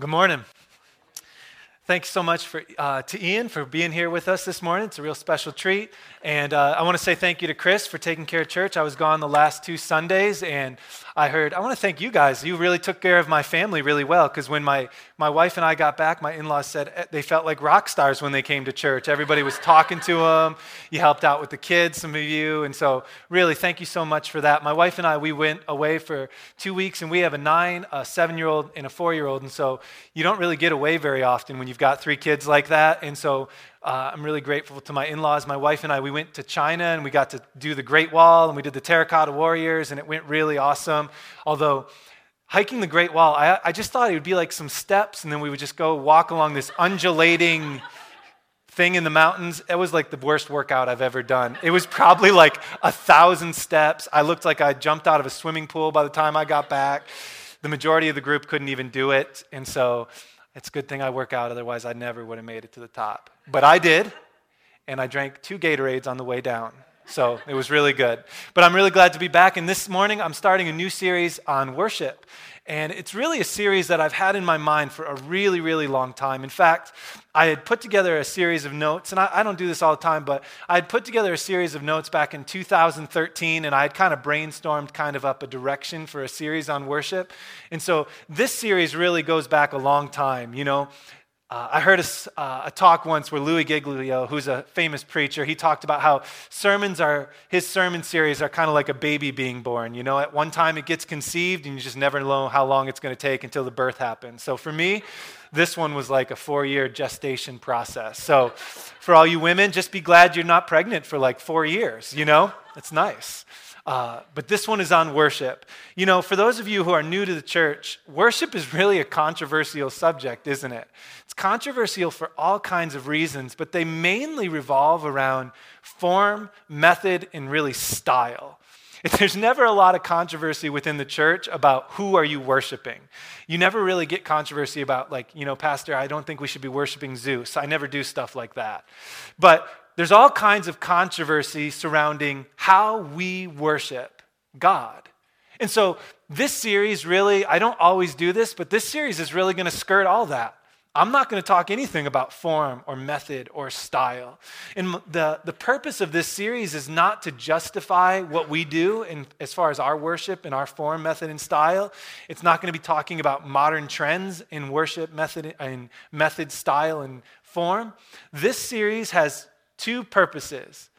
Good morning. Thanks so much for, uh, to Ian for being here with us this morning. It's a real special treat. And uh, I want to say thank you to Chris for taking care of church. I was gone the last two Sundays, and I heard, I want to thank you guys. You really took care of my family really well because when my, my wife and I got back, my in laws said eh, they felt like rock stars when they came to church. Everybody was talking to them. You helped out with the kids, some of you. And so, really, thank you so much for that. My wife and I, we went away for two weeks, and we have a nine, a seven year old, and a four year old. And so, you don't really get away very often when you've got three kids like that. And so, uh, I'm really grateful to my in laws. My wife and I, we went to China and we got to do the Great Wall and we did the Terracotta Warriors and it went really awesome. Although, hiking the Great Wall, I, I just thought it would be like some steps and then we would just go walk along this undulating thing in the mountains. It was like the worst workout I've ever done. It was probably like a thousand steps. I looked like I jumped out of a swimming pool by the time I got back. The majority of the group couldn't even do it. And so, it's a good thing I work out, otherwise, I never would have made it to the top. But I did, and I drank two Gatorades on the way down. So it was really good. But I'm really glad to be back. And this morning, I'm starting a new series on worship. And it's really a series that I've had in my mind for a really, really long time. In fact, I had put together a series of notes, and I, I, don't do this all the time, but I had put together a series of notes back in 2013, and I had kind of brainstormed kind of up a direction for a series on worship. And so this series really goes back a long time. You know, uh, I heard a, uh, a, talk once where Louie Giglio, who's a famous preacher, he talked about how sermons are, his sermon series are kind of like a baby being born. You know, at one time it gets conceived and you just never know how long it's going to take until the birth happens. So for me, this one was like a four year gestation process. So for all you women, just be glad you're not pregnant for like four years, you know? It's nice. Uh, but this one is on worship. You know, for those of you who are new to the church, worship is really a controversial subject, isn't it? It's controversial for all kinds of reasons, but they mainly revolve around form, method, and really style. There's never a lot of controversy within the church about who are you worshiping. You never really get controversy about like, you know, pastor, I don't think we should be worshiping Zeus. I never do stuff like that. But there's all kinds of controversy surrounding how we worship God. And so this series really, I don't always do this, but this series is really going to skirt all that. I'm not going to talk anything about form or method or style. And the, the purpose of this series is not to justify what we do in, as far as our worship and our form, method, and style. It's not going to be talking about modern trends in worship, method, and method, style, and form. This series has two purposes.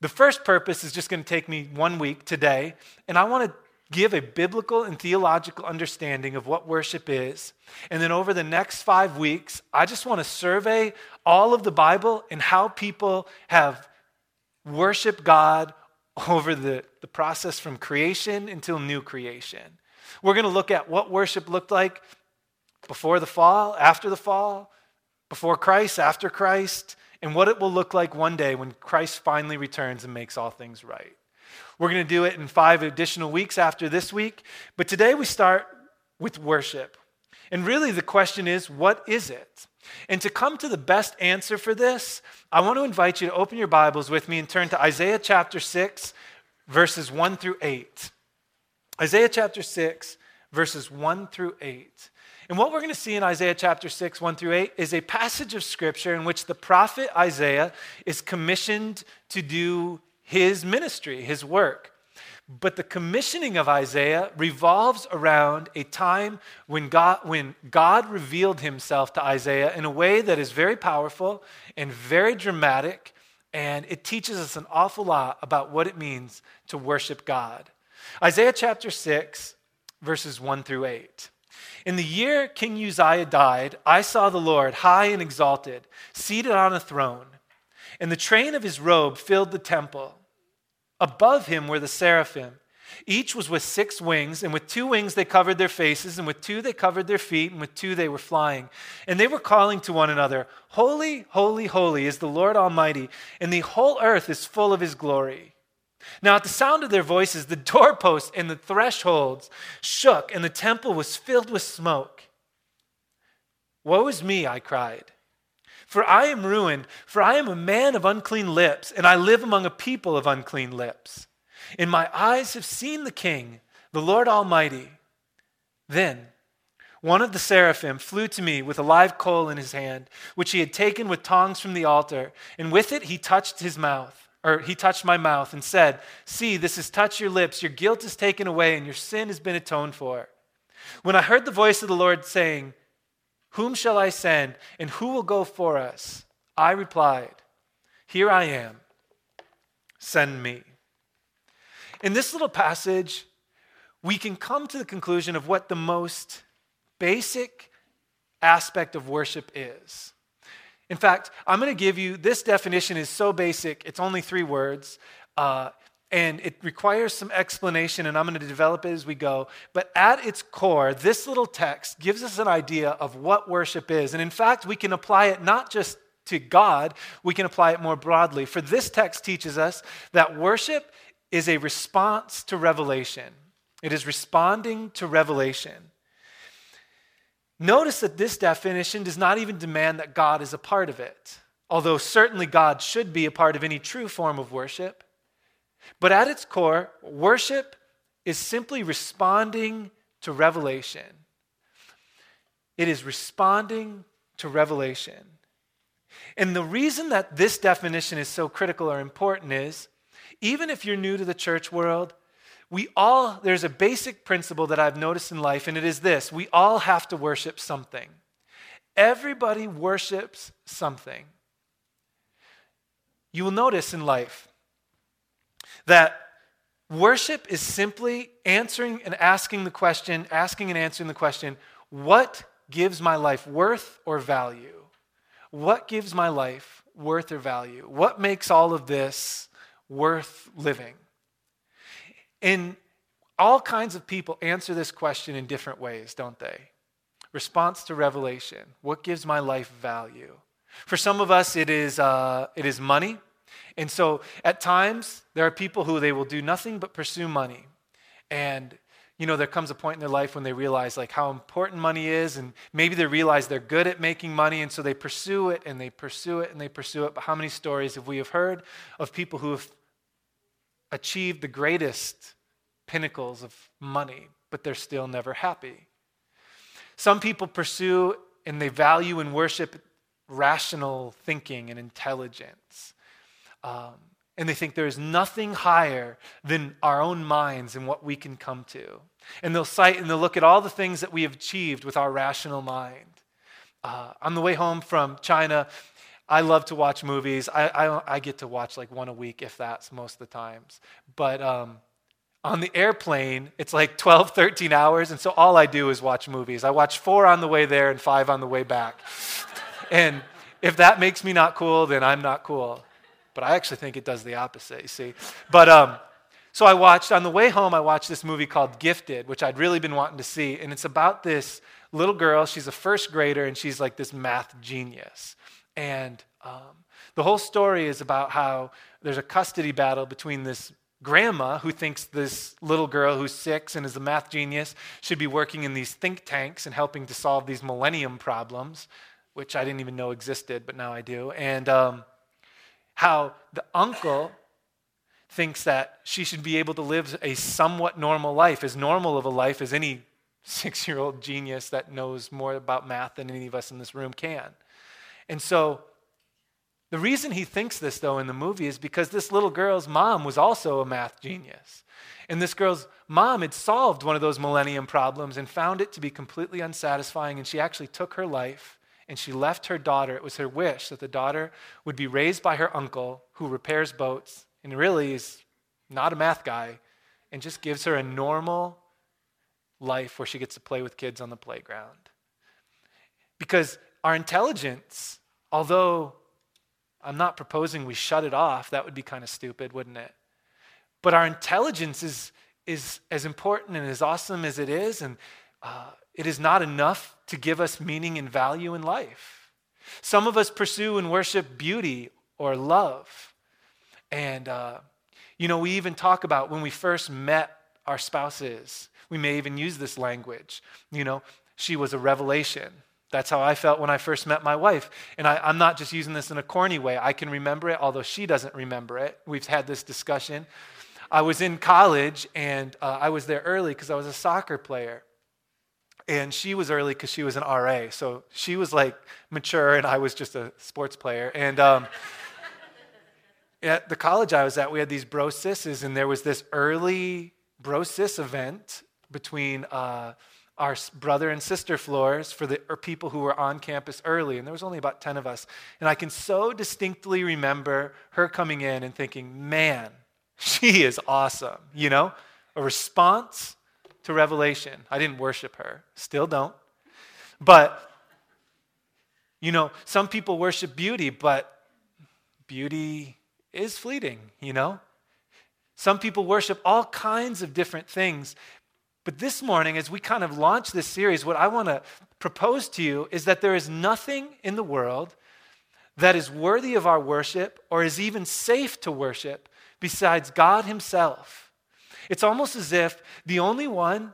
The first purpose is just going to take me one week today, and I want to give a biblical and theological understanding of what worship is. And then over the next five weeks, I just want to survey all of the Bible and how people have worshiped God over the, the process from creation until new creation. We're going to look at what worship looked like before the fall, after the fall, before Christ, after Christ, and what it will look like one day when Christ finally returns and makes all things right. We're going to do it in five additional weeks after this week, but today we start with worship. And really, the question is, what is it? And to come to the best answer for this, I want to invite you to open your Bibles with me and turn to Isaiah chapter 6, verses 1 through 8. Isaiah chapter 6, verses 1 through 8. And what we're going to see in Isaiah chapter 6, 1 through 8, is a passage of scripture in which the prophet Isaiah is commissioned to do his ministry, his work. But the commissioning of Isaiah revolves around a time when God, when God revealed himself to Isaiah in a way that is very powerful and very dramatic, and it teaches us an awful lot about what it means to worship God. Isaiah chapter 6, verses 1 through 8. In the year King Uzziah died, I saw the Lord high and exalted, seated on a throne, and the train of his robe filled the temple. Above him were the seraphim. Each was with six wings, and with two wings they covered their faces, and with two they covered their feet, and with two they were flying. And they were calling to one another, Holy, holy, holy is the Lord Almighty, and the whole earth is full of his glory. Now, at the sound of their voices, the doorposts and the thresholds shook, and the temple was filled with smoke. Woe is me, I cried. For I am ruined, for I am a man of unclean lips, and I live among a people of unclean lips. And my eyes have seen the King, the Lord Almighty. Then one of the seraphim flew to me with a live coal in his hand, which he had taken with tongs from the altar, and with it he touched his mouth, or he touched my mouth, and said, See, this has touched your lips, your guilt is taken away, and your sin has been atoned for. When I heard the voice of the Lord saying, Whom shall I send, and who will go for us? I replied, Here I am, send me. In this little passage, we can come to the conclusion of what the most basic aspect of worship is. In fact, I'm going to give you this definition is so basic, it's only three words, uh, and it requires some explanation, and I'm going to develop it as we go. But at its core, this little text gives us an idea of what worship is. And in fact, we can apply it not just to God, we can apply it more broadly. For this text teaches us that worship is a response to revelation, it is responding to revelation. Notice that this definition does not even demand that God is a part of it, although certainly God should be a part of any true form of worship. But at its core, worship is simply responding to revelation. It is responding to revelation. And the reason that this definition is so critical or important is even if you're new to the church world, we all, there's a basic principle that I've noticed in life, and it is this we all have to worship something. Everybody worships something. You will notice in life that worship is simply answering and asking the question, asking and answering the question, what gives my life worth or value? What gives my life worth or value? What makes all of this worth living? And all kinds of people answer this question in different ways, don't they? Response to revelation. What gives my life value? For some of us, it is, uh, it is money. And so at times, there are people who they will do nothing but pursue money. And you know, there comes a point in their life when they realize like how important money is, and maybe they realize they're good at making money, and so they pursue it and they pursue it and they pursue it. But how many stories have we have heard of people who have achieved the greatest pinnacles of money, but they're still never happy. Some people pursue and they value and worship rational thinking and intelligence. Um, and they think there is nothing higher than our own minds and what we can come to. And they'll cite and they'll look at all the things that we have achieved with our rational mind. Uh, on the way home from China, I love to watch movies. I, I, I, get to watch like one a week, if that's most of the times. But um, on the airplane, it's like 12, 13 hours. And so all I do is watch movies. I watch four on the way there and five on the way back. and if that makes me not cool, then I'm not cool. But I actually think it does the opposite, you see. But um, so I watched, on the way home, I watched this movie called Gifted, which I'd really been wanting to see. And it's about this little girl. She's a first grader, and she's like this math genius. And um, the whole story is about how there's a custody battle between this grandma who thinks this little girl who's six and is a math genius should be working in these think tanks and helping to solve these millennium problems, which I didn't even know existed, but now I do. And um, how the uncle thinks that she should be able to live a somewhat normal life, as normal of a life as any six year old genius that knows more about math than any of us in this room can. And so, the reason he thinks this, though, in the movie is because this little girl's mom was also a math genius. And this girl's mom had solved one of those millennium problems and found it to be completely unsatisfying. And she actually took her life and she left her daughter. It was her wish that the daughter would be raised by her uncle who repairs boats and really is not a math guy and just gives her a normal life where she gets to play with kids on the playground. Because our intelligence Although I'm not proposing we shut it off, that would be kind of stupid, wouldn't it? But our intelligence is, is as important and as awesome as it is, and uh, it is not enough to give us meaning and value in life. Some of us pursue and worship beauty or love. And, uh, you know, we even talk about when we first met our spouses, we may even use this language. You know, she was a revelation. That's how I felt when I first met my wife. And I, am not just using this in a corny way. I can remember it, although she doesn't remember it. We've had this discussion. I was in college and uh, I was there early because I was a soccer player. and she was early because she was an RA. So she was like mature, and I was just a sports player. And um, at the college I was at, we had these bro and there was this early bro sis event between uh, our brother and sister floors for the er, people who were on campus early, and there was only about 10 of us. And I can so distinctly remember her coming in and thinking, man, she is awesome, you know? A response to revelation. I didn't worship her, still don't. But, you know, some people worship beauty, but beauty is fleeting, you know? Some people worship all kinds of different things. But this morning, as we kind of launch this series, what I want to propose to you is that there is nothing in the world that is worthy of our worship or is even safe to worship besides God Himself. It's almost as if the only one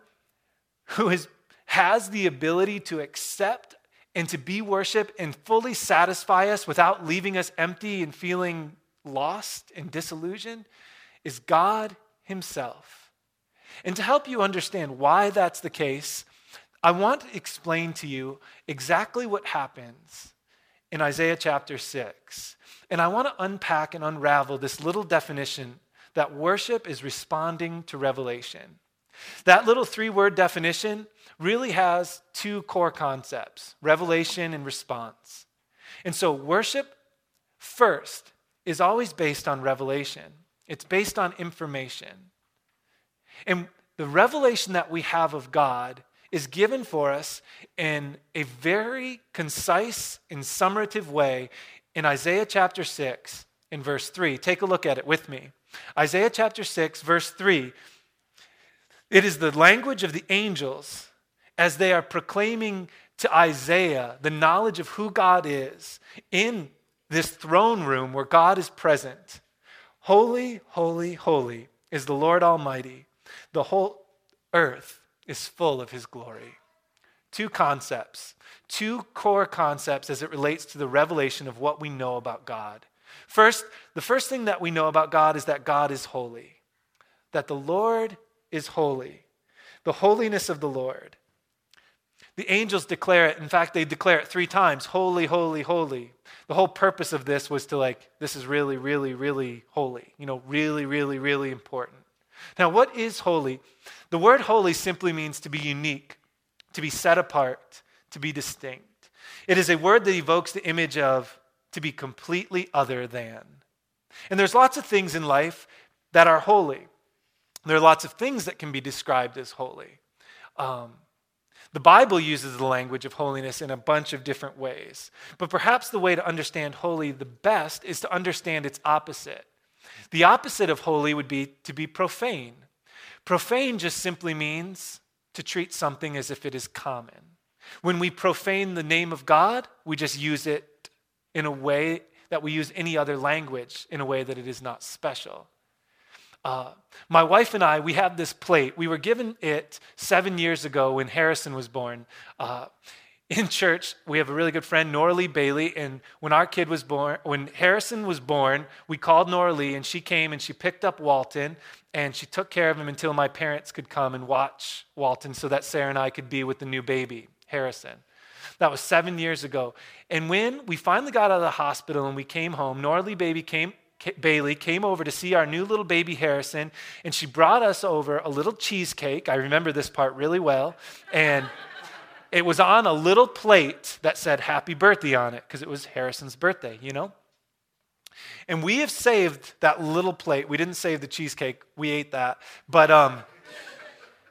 who is, has the ability to accept and to be worshiped and fully satisfy us without leaving us empty and feeling lost and disillusioned is God Himself. And to help you understand why that's the case, I want to explain to you exactly what happens in Isaiah chapter 6. And I want to unpack and unravel this little definition that worship is responding to revelation. That little three word definition really has two core concepts revelation and response. And so, worship first is always based on revelation, it's based on information. And the revelation that we have of God is given for us in a very concise and summative way in Isaiah chapter 6 in verse 3. Take a look at it with me. Isaiah chapter 6, verse 3. It is the language of the angels as they are proclaiming to Isaiah the knowledge of who God is in this throne room where God is present. Holy, holy, holy is the Lord Almighty. The whole earth is full of his glory. Two concepts, two core concepts as it relates to the revelation of what we know about God. First, the first thing that we know about God is that God is holy, that the Lord is holy, the holiness of the Lord. The angels declare it. In fact, they declare it three times holy, holy, holy. The whole purpose of this was to, like, this is really, really, really holy. You know, really, really, really important. Now, what is holy? The word holy simply means to be unique, to be set apart, to be distinct. It is a word that evokes the image of to be completely other than. And there's lots of things in life that are holy. There are lots of things that can be described as holy. Um, the Bible uses the language of holiness in a bunch of different ways. But perhaps the way to understand holy the best is to understand its opposite. The opposite of holy would be to be profane. Profane just simply means to treat something as if it is common. When we profane the name of God, we just use it in a way that we use any other language in a way that it is not special. Uh, my wife and I, we have this plate. We were given it seven years ago when Harrison was born. Uh, in church, we have a really good friend, Nora Lee Bailey, and when our kid was born, when Harrison was born, we called Nora Lee, and she came and she picked up Walton, and she took care of him until my parents could come and watch Walton so that Sarah and I could be with the new baby, Harrison. That was seven years ago. And when we finally got out of the hospital and we came home, Norley baby came, Bailey came over to see our new little baby Harrison, and she brought us over a little cheesecake. I remember this part really well. And it was on a little plate that said happy birthday on it because it was Harrison's birthday, you know? And we have saved that little plate. We didn't save the cheesecake, we ate that. But um,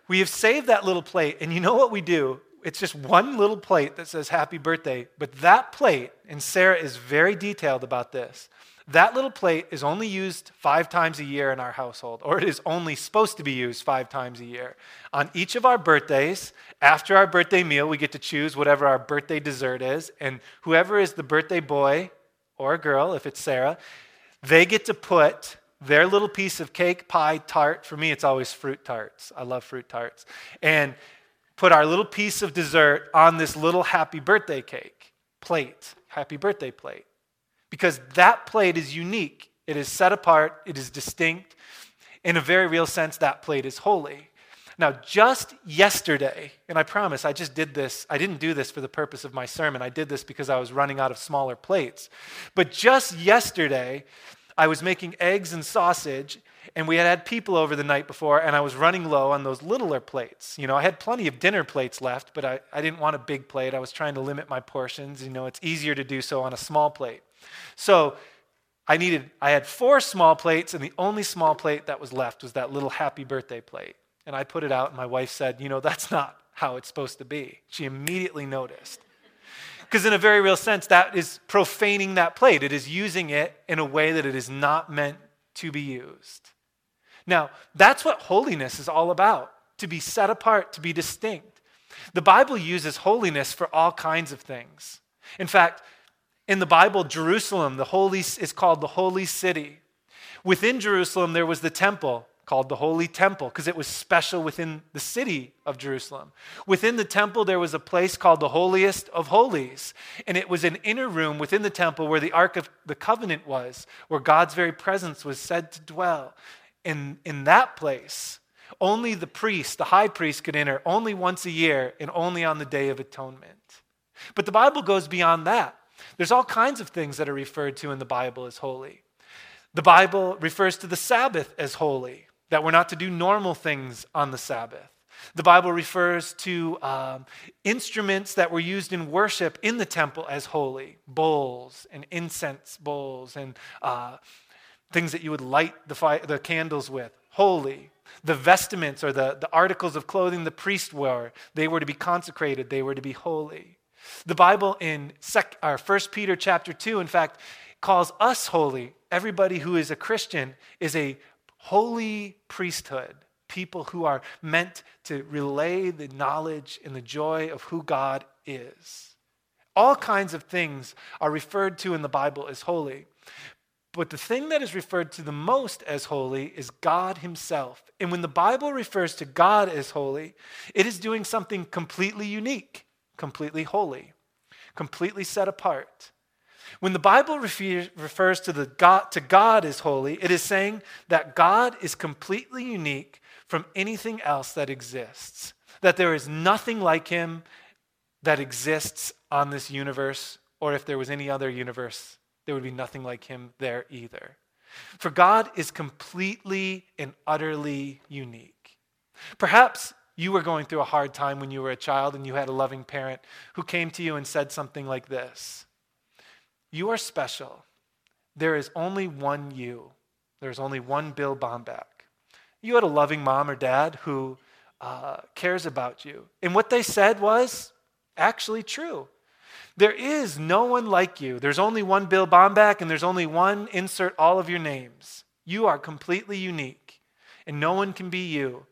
we have saved that little plate. And you know what we do? It's just one little plate that says happy birthday. But that plate, and Sarah is very detailed about this, that little plate is only used five times a year in our household, or it is only supposed to be used five times a year. On each of our birthdays, after our birthday meal, we get to choose whatever our birthday dessert is, and whoever is the birthday boy or girl, if it's Sarah, they get to put their little piece of cake, pie, tart. For me, it's always fruit tarts. I love fruit tarts. And put our little piece of dessert on this little happy birthday cake plate, happy birthday plate. Because that plate is unique, it is set apart, it is distinct. In a very real sense, that plate is holy. Now, just yesterday, and I promise I just did this, I didn't do this for the purpose of my sermon. I did this because I was running out of smaller plates. But just yesterday, I was making eggs and sausage, and we had had people over the night before, and I was running low on those littler plates. You know, I had plenty of dinner plates left, but I, I didn't want a big plate. I was trying to limit my portions. You know, it's easier to do so on a small plate. So I needed, I had four small plates, and the only small plate that was left was that little happy birthday plate. And I put it out, and my wife said, You know, that's not how it's supposed to be. She immediately noticed. Because, in a very real sense, that is profaning that plate. It is using it in a way that it is not meant to be used. Now, that's what holiness is all about to be set apart, to be distinct. The Bible uses holiness for all kinds of things. In fact, in the Bible, Jerusalem, the holy, is called the holy city. Within Jerusalem, there was the temple called the Holy Temple because it was special within the city of Jerusalem. Within the temple, there was a place called the Holiest of Holies, and it was an inner room within the temple where the Ark of the Covenant was, where God's very presence was said to dwell. In, in that place, only the priest, the high priest, could enter only once a year and only on the Day of Atonement. But the Bible goes beyond that. There's all kinds of things that are referred to in the Bible as holy. The Bible refers to the Sabbath as holy, that we're not to do normal things on the Sabbath. The Bible refers to um, instruments that were used in worship in the temple as holy bowls and incense bowls and uh, things that you would light the, the candles with. Holy. The vestments or the, the articles of clothing the priest wore, they were to be consecrated, they were to be holy. The Bible in sec, or 1 Peter chapter 2, in fact, calls us holy. Everybody who is a Christian is a holy priesthood, people who are meant to relay the knowledge and the joy of who God is. All kinds of things are referred to in the Bible as holy. But the thing that is referred to the most as holy is God Himself. And when the Bible refers to God as holy, it is doing something completely unique completely holy, completely set apart. When the Bible refers to, the God, to God as holy, it is saying that God is completely unique from anything else that exists, that there is nothing like him that exists on this universe, or if there was any other universe, there would be nothing like him there either. For God is completely and utterly unique. Perhaps you were going through a hard time when you were a child and you had a loving parent who came to you and said something like this You are special. There is only one you. There's only one Bill Bomback. You had a loving mom or dad who uh, cares about you. And what they said was actually true. There is no one like you. There's only one Bill Bomback, and there's only one insert all of your names. You are completely unique, and no one can be you.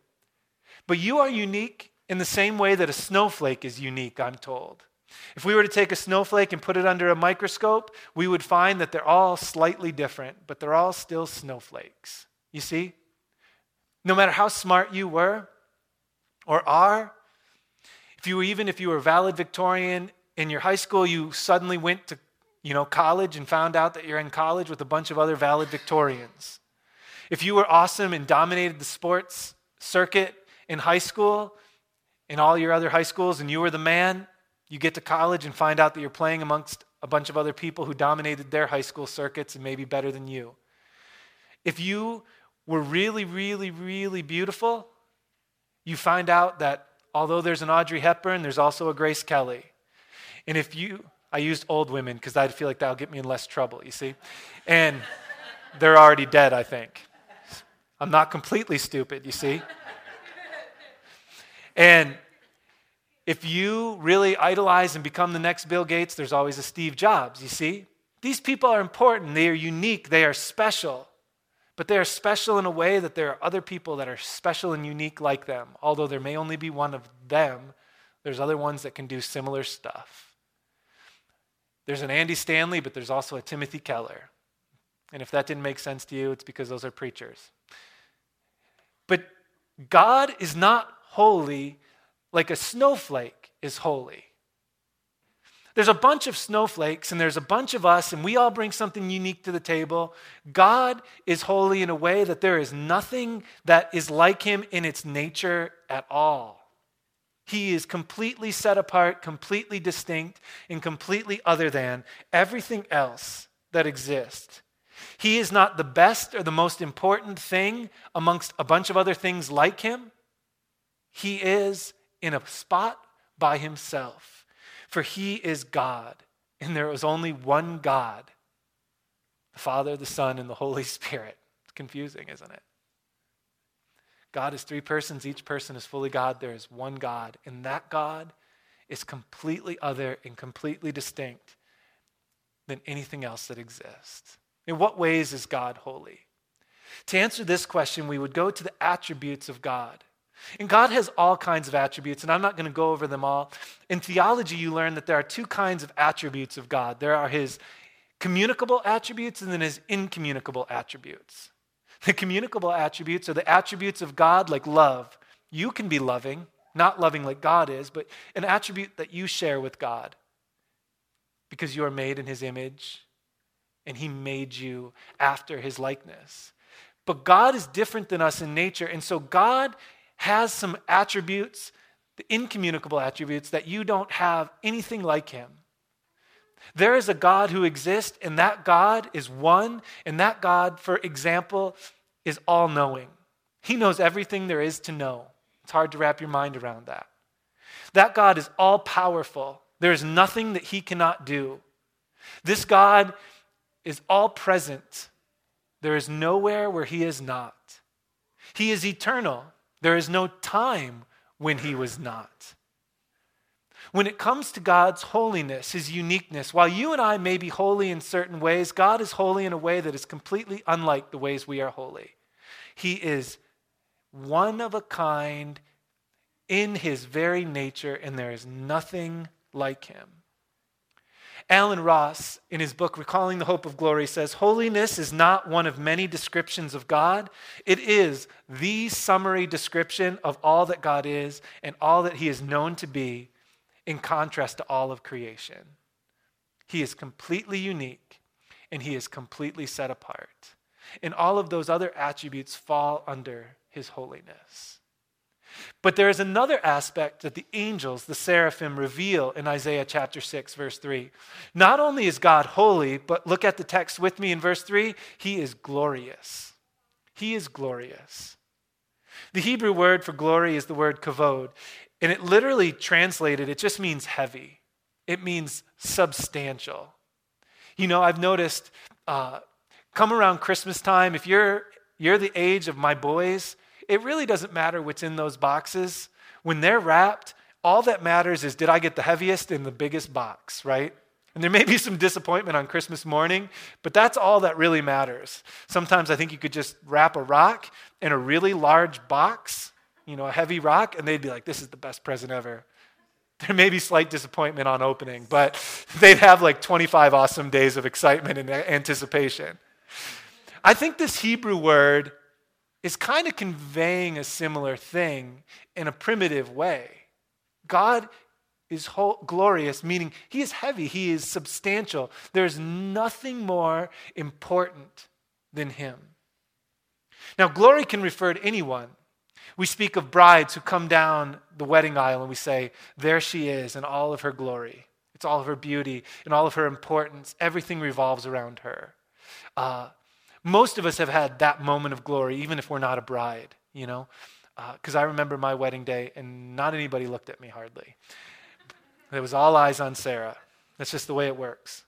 But you are unique in the same way that a snowflake is unique, I'm told. If we were to take a snowflake and put it under a microscope, we would find that they're all slightly different, but they're all still snowflakes. You see? No matter how smart you were or are, if you were even if you were valedictorian in your high school, you suddenly went to you know college and found out that you're in college with a bunch of other valedictorians. If you were awesome and dominated the sports circuit, in high school, in all your other high schools, and you were the man, you get to college and find out that you're playing amongst a bunch of other people who dominated their high school circuits and maybe better than you. If you were really, really, really beautiful, you find out that although there's an Audrey Hepburn, there's also a Grace Kelly. And if you, I used old women because I feel like that'll get me in less trouble, you see? And they're already dead, I think. I'm not completely stupid, you see? And if you really idolize and become the next Bill Gates, there's always a Steve Jobs, you see? These people are important, they are unique, they are special. But they are special in a way that there are other people that are special and unique like them. Although there may only be one of them, there's other ones that can do similar stuff. There's an Andy Stanley, but there's also a Timothy Keller. And if that didn't make sense to you, it's because those are preachers. But God is not holy like a snowflake is holy. There's a bunch of snowflakes and there's a bunch of us, and we all bring something unique to the table. God is holy in a way that there is nothing that is like him in its nature at all. He is completely set apart, completely distinct, and completely other than everything else that exists. He is not the best or the most important thing amongst a bunch of other things like him. He is in a spot by himself. For he is God, and there is only one God the Father, the Son, and the Holy Spirit. It's confusing, isn't it? God is three persons, each person is fully God. There is one God, and that God is completely other and completely distinct than anything else that exists. In what ways is God holy? To answer this question, we would go to the attributes of God. And God has all kinds of attributes, and I'm not going to go over them all. In theology, you learn that there are two kinds of attributes of God there are his communicable attributes and then his incommunicable attributes. The communicable attributes are the attributes of God, like love. You can be loving, not loving like God is, but an attribute that you share with God because you are made in his image and he made you after his likeness. But God is different than us in nature, and so God has some attributes, the incommunicable attributes, that you don't have anything like him. There is a God who exists, and that God is one, and that God, for example, is all knowing. He knows everything there is to know. It's hard to wrap your mind around that. That God is all powerful. There is nothing that he cannot do. This God is all present. There is nowhere where he is not. He is eternal. There is no time when he was not. When it comes to God's holiness, his uniqueness, while you and I may be holy in certain ways, God is holy in a way that is completely unlike the ways we are holy. He is one of a kind in his very nature, and there is nothing like him. Allen Ross, in his book Recalling the Hope of Glory, says Holiness is not one of many descriptions of God. It is the summary description of all that God is and all that he is known to be in contrast to all of creation. He is completely unique and he is completely set apart. And all of those other attributes fall under his holiness. But there is another aspect that the angels, the seraphim, reveal in Isaiah chapter 6, verse 3. Not only is God holy, but look at the text with me in verse 3 He is glorious. He is glorious. The Hebrew word for glory is the word kavod. And it literally translated, it just means heavy, it means substantial. You know, I've noticed uh, come around Christmas time, if you're, you're the age of my boys, it really doesn't matter what's in those boxes. When they're wrapped, all that matters is did I get the heaviest in the biggest box, right? And there may be some disappointment on Christmas morning, but that's all that really matters. Sometimes I think you could just wrap a rock in a really large box you know, a heavy rock, and they'd be like, this is the best present ever. There may be slight disappointment on opening, but they'd have like 25 awesome days of excitement and anticipation. I think this Hebrew word is kind of conveying a similar thing in a primitive way. God is whole, glorious, meaning he is heavy, he is substantial. There's nothing more important than him. Now, glory can refer to anyone. We speak of brides who come down the wedding aisle and we say, There she is in all of her glory. It's all of her beauty and all of her importance. Everything revolves around her. Uh, most of us have had that moment of glory, even if we're not a bride, you know? Because uh, I remember my wedding day and not anybody looked at me hardly. It was all eyes on Sarah. That's just the way it works.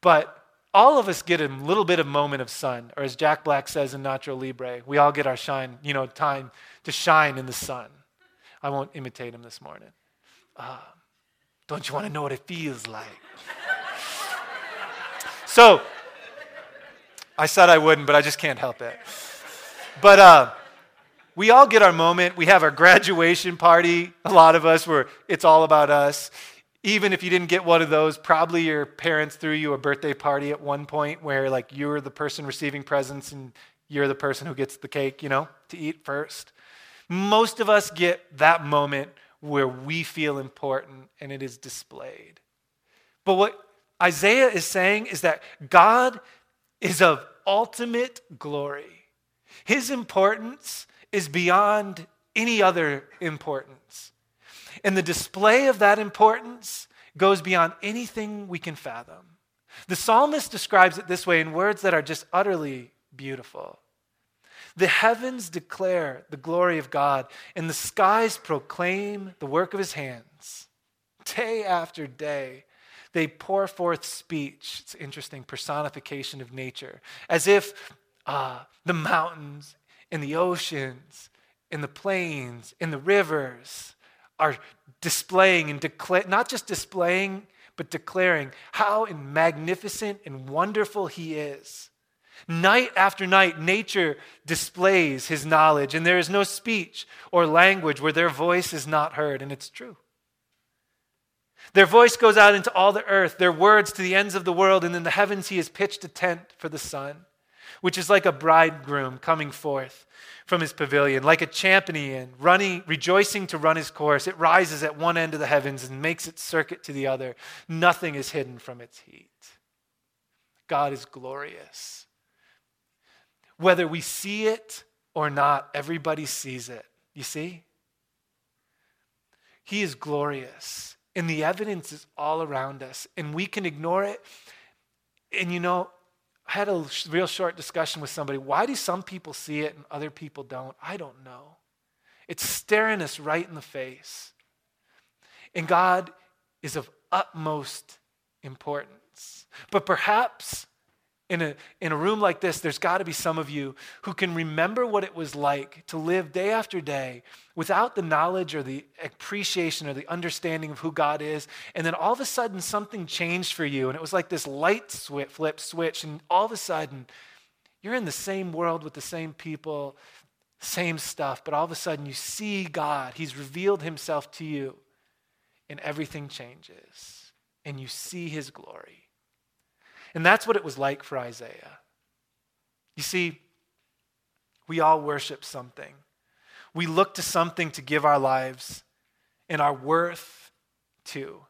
But all of us get a little bit of moment of sun, or as Jack Black says in Nacho Libre, we all get our shine, you know, time to shine in the sun. I won't imitate him this morning. Uh, don't you want to know what it feels like? so, I said I wouldn't, but I just can't help it. But uh, we all get our moment. We have our graduation party, a lot of us, where it's all about us. Even if you didn't get one of those, probably your parents threw you a birthday party at one point where like you're the person receiving presents and you're the person who gets the cake, you know, to eat first. Most of us get that moment where we feel important and it is displayed. But what Isaiah is saying is that God is of ultimate glory. His importance is beyond any other importance. And the display of that importance goes beyond anything we can fathom. The psalmist describes it this way in words that are just utterly beautiful. The heavens declare the glory of God, and the skies proclaim the work of his hands. Day after day, they pour forth speech. It's interesting, personification of nature, as if uh, the mountains and the oceans and the plains and the rivers are displaying and declare, not just displaying, but declaring how magnificent and wonderful he is. Night after night, nature displays his knowledge, and there is no speech or language where their voice is not heard, and it's true. Their voice goes out into all the earth, their words to the ends of the world, and in the heavens he has pitched a tent for the sun, which is like a bridegroom coming forth from his pavilion, like a champion running, rejoicing to run his course. It rises at one end of the heavens and makes its circuit to the other. Nothing is hidden from its heat. God is glorious. Whether we see it or not, everybody sees it. You see? He is glorious, and the evidence is all around us, and we can ignore it. And you know, I had a real short discussion with somebody. Why do some people see it and other people don't? I don't know. It's staring us right in the face. And God is of utmost importance. But perhaps in a, in a room like this, there's got to be some of you who can remember what it was like to live day after day without the knowledge or the appreciation or the understanding of who God is. And then all of a sudden, something changed for you. And it was like this light flip switch. And all of a sudden, you're in the same world with the same people, same stuff. But all of a sudden, you see God. He's revealed himself to you, and everything changes. And you see his glory. And that's what it was like for Isaiah. You see, we all worship something. We look to something to give our lives and our worth to.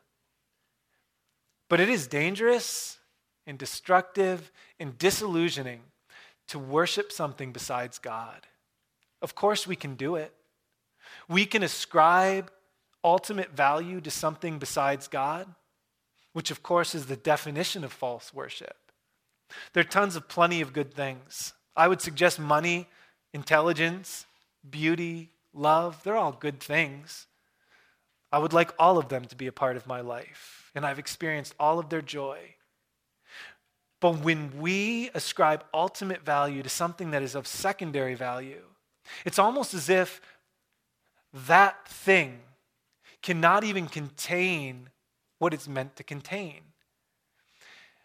But it is dangerous and destructive and disillusioning to worship something besides God. Of course, we can do it. We can ascribe ultimate value to something besides God which of course is the definition of false worship. There are tons of plenty of good things. I would suggest money, intelligence, beauty, love, they're all good things. I would like all of them to be a part of my life, and I've experienced all of their joy. But when we ascribe ultimate value to something that is of secondary value, it's almost as if that thing cannot even contain what it's meant to contain.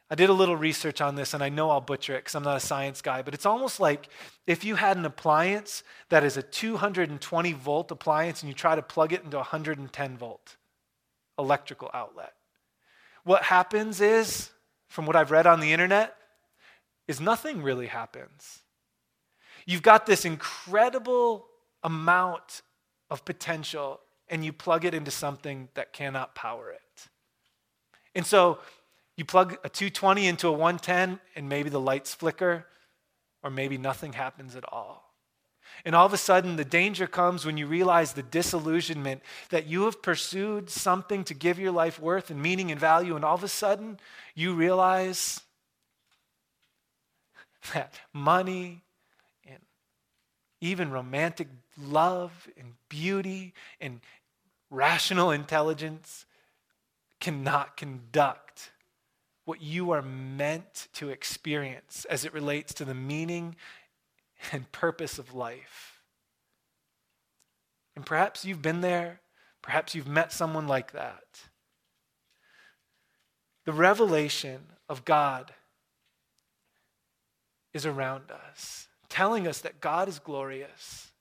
I did a little research on this, and I know I'll butcher it because I'm not a science guy, but it's almost like if you had an appliance that is a 220 volt appliance and you try to plug it into a 110 volt electrical outlet. What happens is, from what I've read on the internet, is nothing really happens. You've got this incredible amount of potential, and you plug it into something that cannot power it. And so you plug a 220 into a 110, and maybe the lights flicker, or maybe nothing happens at all. And all of a sudden, the danger comes when you realize the disillusionment that you have pursued something to give your life worth and meaning and value, and all of a sudden, you realize that money and even romantic love and beauty and rational intelligence cannot conduct what you are meant to experience as it relates to the meaning and purpose of life. And perhaps you've been there, perhaps you've met someone like that. The revelation of God is around us, telling us that God is glorious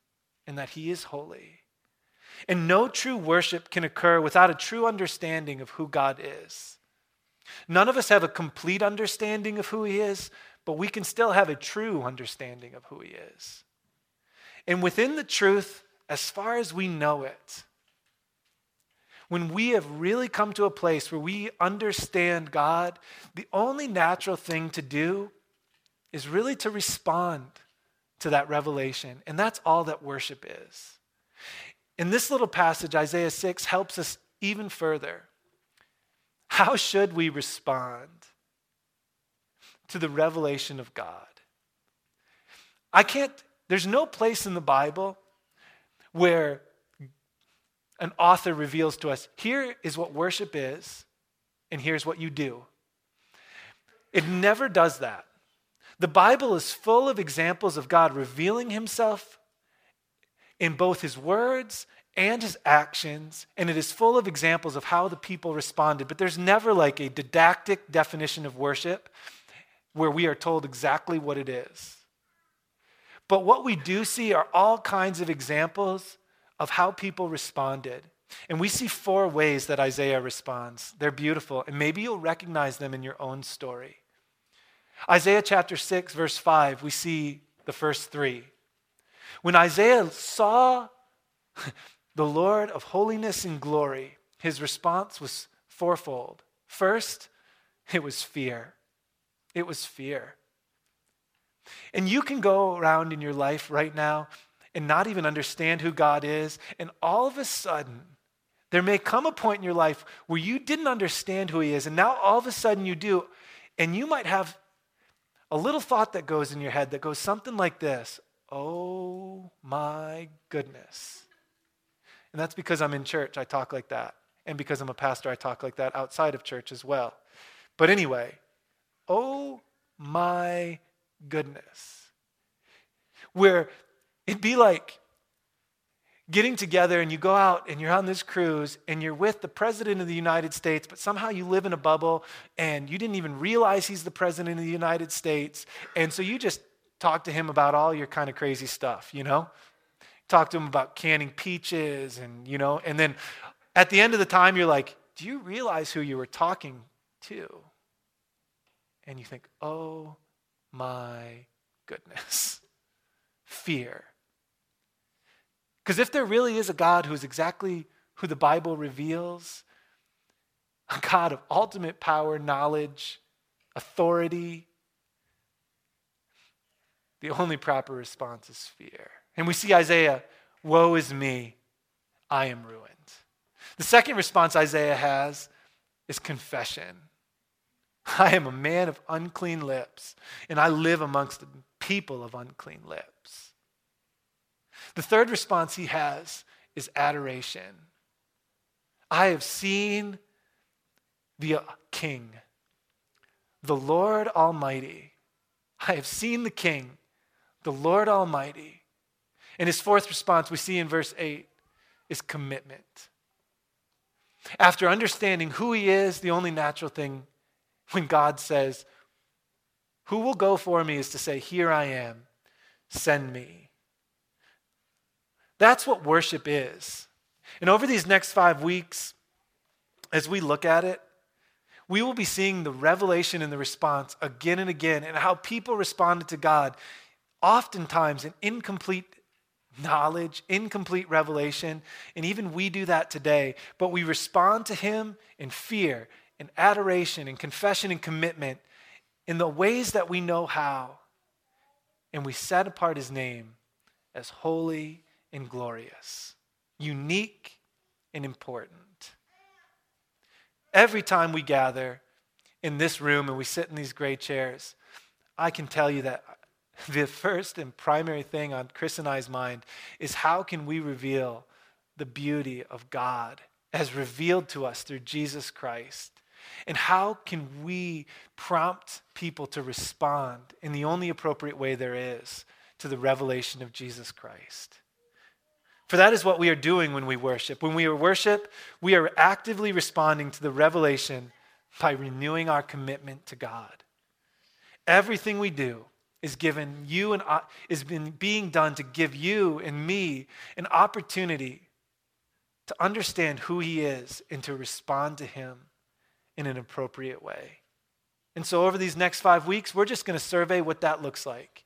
and that He is holy and no true worship can occur without a true understanding of who God is. None of us have a complete understanding of who He is, but we can still have a true understanding of who He is. And within the truth, as far as we know it, when we have really come to a place where we understand God, the only natural thing to do is really to respond to that revelation. And that's all that worship is. In this little passage, Isaiah 6 helps us even further. How should we respond to the revelation of God? I can't, there's no place in the Bible where an author reveals to us here is what worship is, and here's what you do. It never does that. The Bible is full of examples of God revealing himself in both his words and his actions, and it is full of examples of how the people responded. But there's never like a didactic definition of worship where we are told exactly what it is. But what we do see are all kinds of examples of how people responded. And we see four ways that Isaiah responds. They're beautiful, and maybe you'll recognize them in your own story. Isaiah chapter 6, verse 5, we see the first three. When Isaiah saw the Lord of holiness and glory, his response was fourfold. First, it was fear. It was fear. And you can go around in your life right now and not even understand who God is, and all of a sudden, there may come a point in your life where you didn't understand who He is, and now all of a sudden you do, and you might have a little thought that goes in your head that goes something like this Oh my goodness. And that's because I'm in church, I talk like that. And because I'm a pastor, I talk like that outside of church as well. But anyway, oh my goodness. Where it'd be like getting together and you go out and you're on this cruise and you're with the president of the United States, but somehow you live in a bubble and you didn't even realize he's the president of the United States. And so you just talk to him about all your kind of crazy stuff, you know? Talk to him about canning peaches and, you know, and then at the end of the time, you're like, do you realize who you were talking to? And you think, oh my goodness. Fear. Because if there really is a God who is exactly who the Bible reveals, a God of ultimate power, knowledge, authority, the only proper response is fear. And we see Isaiah, woe is me, I am ruined. The second response Isaiah has is confession. I am a man of unclean lips, and I live amongst the people of unclean lips. The third response he has is adoration. I have seen the uh, King, the Lord Almighty. I have seen the King, the Lord Almighty. And his fourth response we see in verse 8 is commitment. After understanding who he is, the only natural thing when God says, Who will go for me is to say, Here I am, send me. That's what worship is. And over these next five weeks, as we look at it, we will be seeing the revelation and the response again and again, and how people responded to God, oftentimes in incomplete knowledge, incomplete revelation, and even we do that today, but we respond to Him in fear, in adoration, in confession, and commitment in the ways that we know how. And we set apart His name as holy and glorious, unique and important. Every time we gather in this room and we sit in these gray chairs, I can tell you that the first and primary thing on Chris and I's mind is how can we reveal the beauty of God as revealed to us through Jesus Christ? And how can we prompt people to respond in the only appropriate way there is to the revelation of Jesus Christ? For that is what we are doing when we worship. When we worship, we are actively responding to the revelation by renewing our commitment to God. Everything we do is given you and is being done to give you and me an opportunity to understand who he is and to respond to him in an appropriate way. And so over these next 5 weeks, we're just going to survey what that looks like.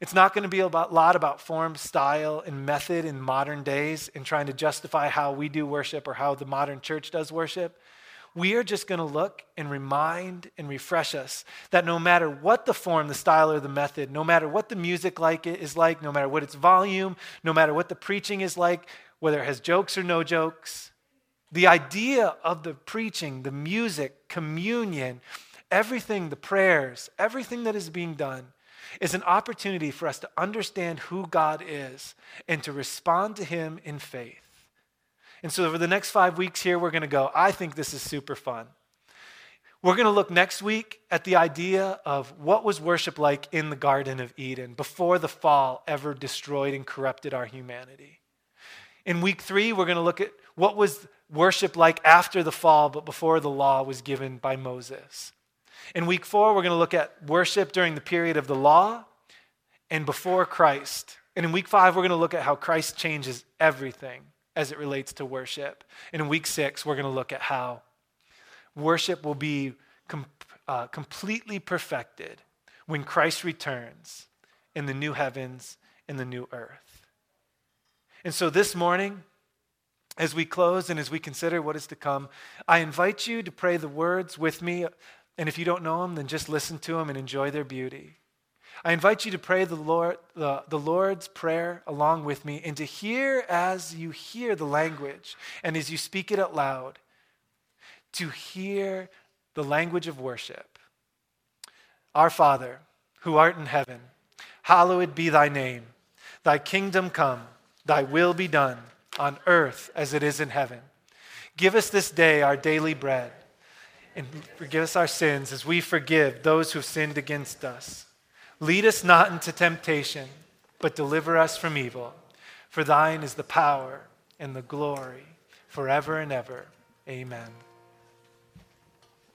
It's not going to be a lot about form, style, and method in modern days in trying to justify how we do worship or how the modern church does worship. We are just going to look and remind and refresh us that no matter what the form, the style, or the method, no matter what the music like it is like, no matter what its volume, no matter what the preaching is like, whether it has jokes or no jokes, the idea of the preaching, the music, communion, everything, the prayers, everything that is being done is an opportunity for us to understand who God is and to respond to Him in faith. And so, over the next five weeks here, we're going to go. I think this is super fun. We're going to look next week at the idea of what was worship like in the Garden of Eden before the fall ever destroyed and corrupted our humanity. In week three, we're going to look at what was worship like after the fall, but before the law was given by Moses. In week four, we're going to look at worship during the period of the law and before Christ. And in week five, we're going to look at how Christ changes everything as it relates to worship. In week six, we're going to look at how worship will be com- uh, completely perfected when Christ returns in the new heavens and the new earth. And so this morning, as we close and as we consider what is to come, I invite you to pray the words with me and if you don't know them, then just listen to them and enjoy their beauty. I invite you to pray the, Lord, the, the Lord's Prayer along with me and to hear as you hear the language and as you speak it out loud, to hear the language of worship. Our Father, who art in heaven, hallowed be thy name. Thy kingdom come, thy will be done, on earth as it is in heaven. Give us this day our daily bread and forgive us our sins as we forgive those who've sinned against us. Lead us not into temptation, but deliver us from evil. For thine is the power and the glory forever and ever. Amen.